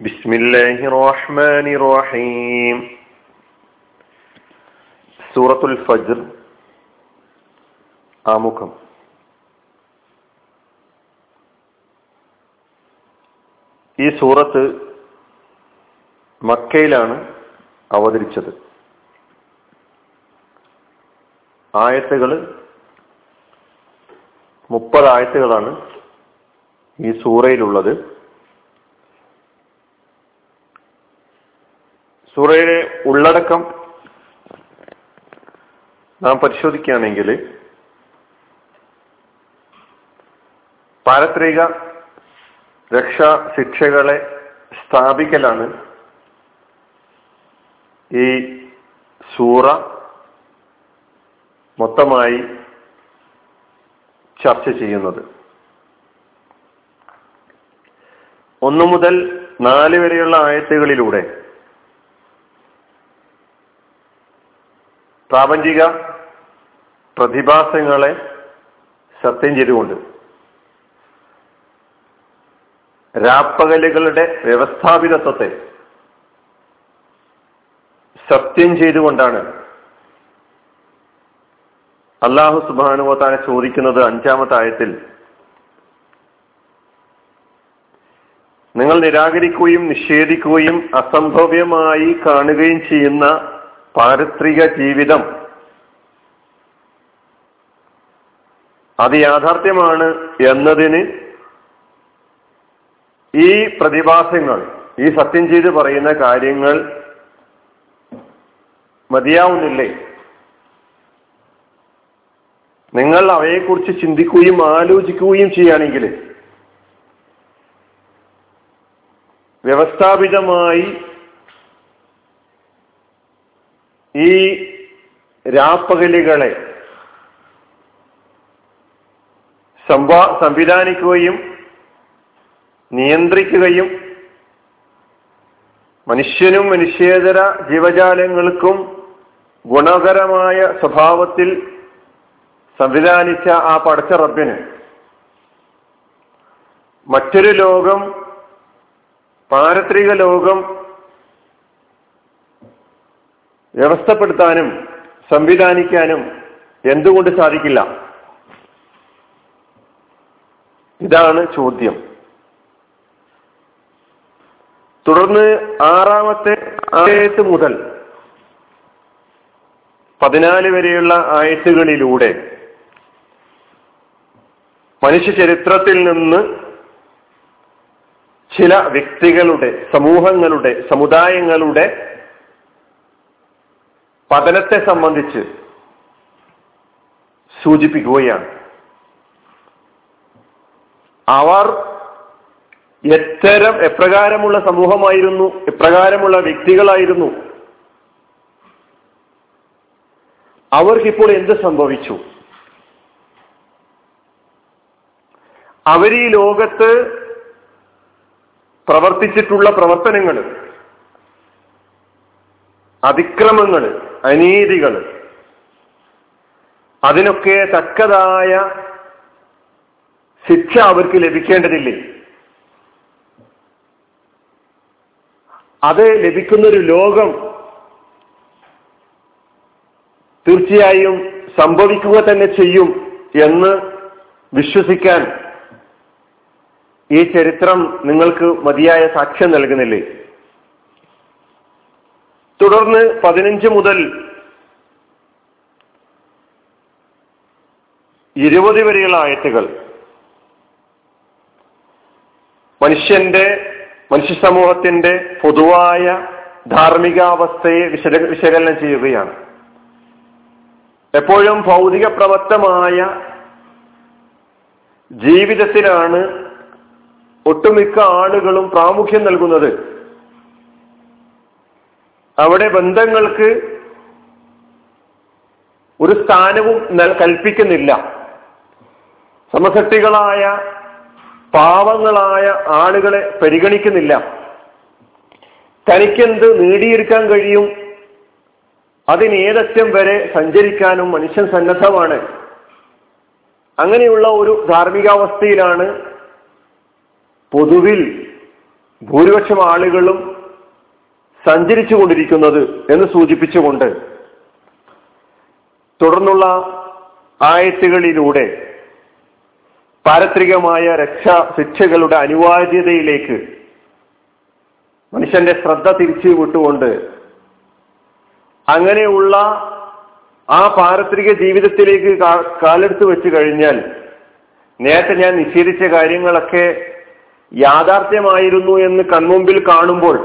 بسم الله الرحمن الرحيم സൂറത്തുൽ ഫജ്ർ ആമുഖം ഈ സൂറത്ത് മക്കയിലാണ് അവതരിച്ചത് ആയത്തുകൾ മുപ്പത് ആയത്തുകളാണ് ഈ സൂറയിലുള്ളത് സൂറയുടെ ഉള്ളടക്കം നാം പരിശോധിക്കുകയാണെങ്കിൽ പാരത്രിക രക്ഷാ ശിക്ഷകളെ സ്ഥാപിക്കലാണ് ഈ സൂറ മൊത്തമായി ചർച്ച ചെയ്യുന്നത്. ഒന്നു മുതൽ നാല് വരെയുള്ള ആയത്തുകളിലൂടെ പ്രാപഞ്ചിക പ്രതിഭാസങ്ങളെ സത്യം ചെയ്തുകൊണ്ട് രാപ്പകലുകളുടെ വ്യവസ്ഥാപിതത്വത്തെ സത്യം ചെയ്തുകൊണ്ടാണ് അള്ളാഹു സുബാനുവത്താനെ ചോദിക്കുന്നത് അഞ്ചാമത്തെ ആയത്തിൽ. നിങ്ങൾ നിരാകരിക്കുകയും നിഷേധിക്കുകയും അസംഭവ്യമായി കാണുകയും ചെയ്യുന്ന പാരിത്രിക ജീവിതം. അത് യാഥാർത്ഥ്യമാണ് എന്നതിന് ഈ പ്രതിഭാസങ്ങൾ ഈ സത്യം ചെയ്ത് പറയുന്ന കാര്യങ്ങൾ മതിയാവുന്നില്ലേ? നിങ്ങൾ അവയെക്കുറിച്ച് ചിന്തിക്കുകയും ആലോചിക്കുകയും ചെയ്യുകയാണെങ്കിൽ വ്യവസ്ഥാപിതമായി ഈ രാപ്പകലുകളെ സംവാ സംവിധാനിക്കുകയും നിയന്ത്രിക്കുകയും മനുഷ്യനും മനുഷ്യേതര ജീവജാലങ്ങൾക്കും ഗുണകരമായ സ്വഭാവത്തിൽ സംവിധാനിച്ച ആ പടച്ച റബ്ബിന് മറ്റൊരു ലോകം പാരത്രിക ലോകം വ്യവസ്ഥപ്പെടുത്താനും സംവിധാനിക്കാനും എന്തുകൊണ്ട് സാധിക്കില്ല? ഇതാണ് ചോദ്യം. തുടർന്ന് ആറാമത്തെ ആയത്ത് മുതൽ പതിനാല് വരെയുള്ള ആയത്തുകളിലൂടെ മനുഷ്യ ചരിത്രത്തിൽ നിന്ന് ചില വ്യക്തികളുടെ സമൂഹങ്ങളുടെ സമുദായങ്ങളുടെ പതനത്തെ സംബന്ധിച്ച് സൂചിപ്പിക്കുകയാണ്. അവർ എത്തരം എപ്രകാരമുള്ള സമൂഹമായിരുന്നു എപ്രകാരമുള്ള വ്യക്തികളായിരുന്നു. അവർക്കിപ്പോൾ എന്ത് സംഭവിച്ചു? അവർ ഈ ലോകത്ത് പ്രവർത്തിച്ചിട്ടുള്ള പ്രവർത്തനങ്ങൾ അതിക്രമങ്ങൾ അനീതികൾ. അതിനൊക്കെ തക്കതായ ശിക്ഷ അവർക്ക് ലഭിക്കേണ്ടതില്ലേ? അത് ലഭിക്കുന്നൊരു ലോകം തീർച്ചയായും സംഭവിക്കുക തന്നെ ചെയ്യും എന്ന് വിശ്വസിക്കാൻ ഈ ചരിത്രം നിങ്ങൾക്ക് മതിയായ സാക്ഷ്യം നൽകുന്നില്ലേ? തുടർന്ന് പതിനഞ്ച് മുതൽ ഇരുപത് വരെയുള്ള ആയത്തുകൾ. മനുഷ്യന്റെ മനുഷ്യ സമൂഹത്തിന്റെ പൊതുവായ ധാർമ്മികാവസ്ഥയെ വിശല വിശകലനം ചെയ്യുകയാണ്. എപ്പോഴും ഭൗതിക പ്രവർത്തമായ ജീവിതത്തിനാണ് ഒട്ടുമിക്ക ആളുകളും പ്രാമുഖ്യം നൽകുന്നത്. അവിടെ ബന്ധങ്ങൾക്ക് ഒരു സ്ഥാനവും കൽപ്പിക്കുന്നില്ല. സമസക്തികളായ പാവങ്ങളായ ആളുകളെ പരിഗണിക്കുന്നില്ല. തനിക്കെന്ത് നേടിയെടുക്കാൻ കഴിയും? അതിനേതറ്റം വരെ സഞ്ചരിക്കാനും മനുഷ്യൻ സന്നദ്ധമാണ്. അങ്ങനെയുള്ള ഒരു ധാർമ്മികാവസ്ഥയിലാണ് പൊതുവിൽ ഭൂരിപക്ഷം ആളുകളും സഞ്ചരിച്ചു കൊണ്ടിരിക്കുന്നത് എന്ന് സൂചിപ്പിച്ചുകൊണ്ട് തുടർന്നുള്ള ആയത്തുകളിലൂടെ പാരത്രികമായ രക്ഷാ ശിക്ഷകളുടെ അനിവാര്യതയിലേക്ക് മനുഷ്യന്റെ ശ്രദ്ധ തിരിച്ചു വിട്ടുകൊണ്ട് അങ്ങനെയുള്ള ആ പാരത്രിക ജീവിതത്തിലേക്ക് കാലെടുത്ത് വെച്ച് കഴിഞ്ഞാൽ നേരത്തെ ഞാൻ നിഷേധിച്ച കാര്യങ്ങളൊക്കെ യാഥാർത്ഥ്യമായിരുന്നു എന്ന് കൺമുമ്പിൽ കാണുമ്പോൾ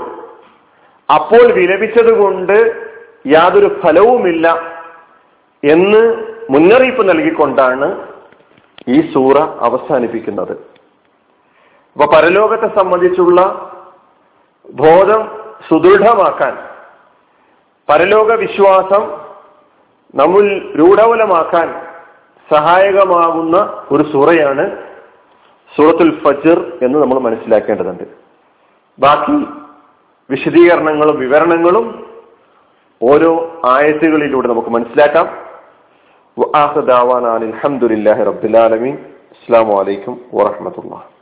അപ്പോൾ വിലപിച്ചത് കൊണ്ട് യാതൊരു ഫലവുമില്ല എന്ന് മുന്നറിയിപ്പ് നൽകിക്കൊണ്ടാണ് ഈ സൂറ അവസാനിപ്പിക്കുന്നത്. അപ്പൊ പരലോകത്തെ സംബന്ധിച്ചുള്ള ബോധം സുദൃഢമാക്കാൻ പരലോക വിശ്വാസം നമ്മൾ രൂഢവലമാക്കാൻ സഹായകമാകുന്ന ഒരു സൂറയാണ് സൂറത്തുൽ ഫജിർ എന്ന് നമ്മൾ മനസ്സിലാക്കേണ്ടതുണ്ട്. ബാക്കി വിശദീകരണങ്ങളും വിവരണങ്ങളും ഓരോ ആയത്തുകളിലൂടെ നമുക്ക് മനസ്സിലാക്കാം. അലഹമുല്ലാ റബ്ബുലാലമീൻ അസ്സാം വലൈക്കും വാഹമത്തുള്ള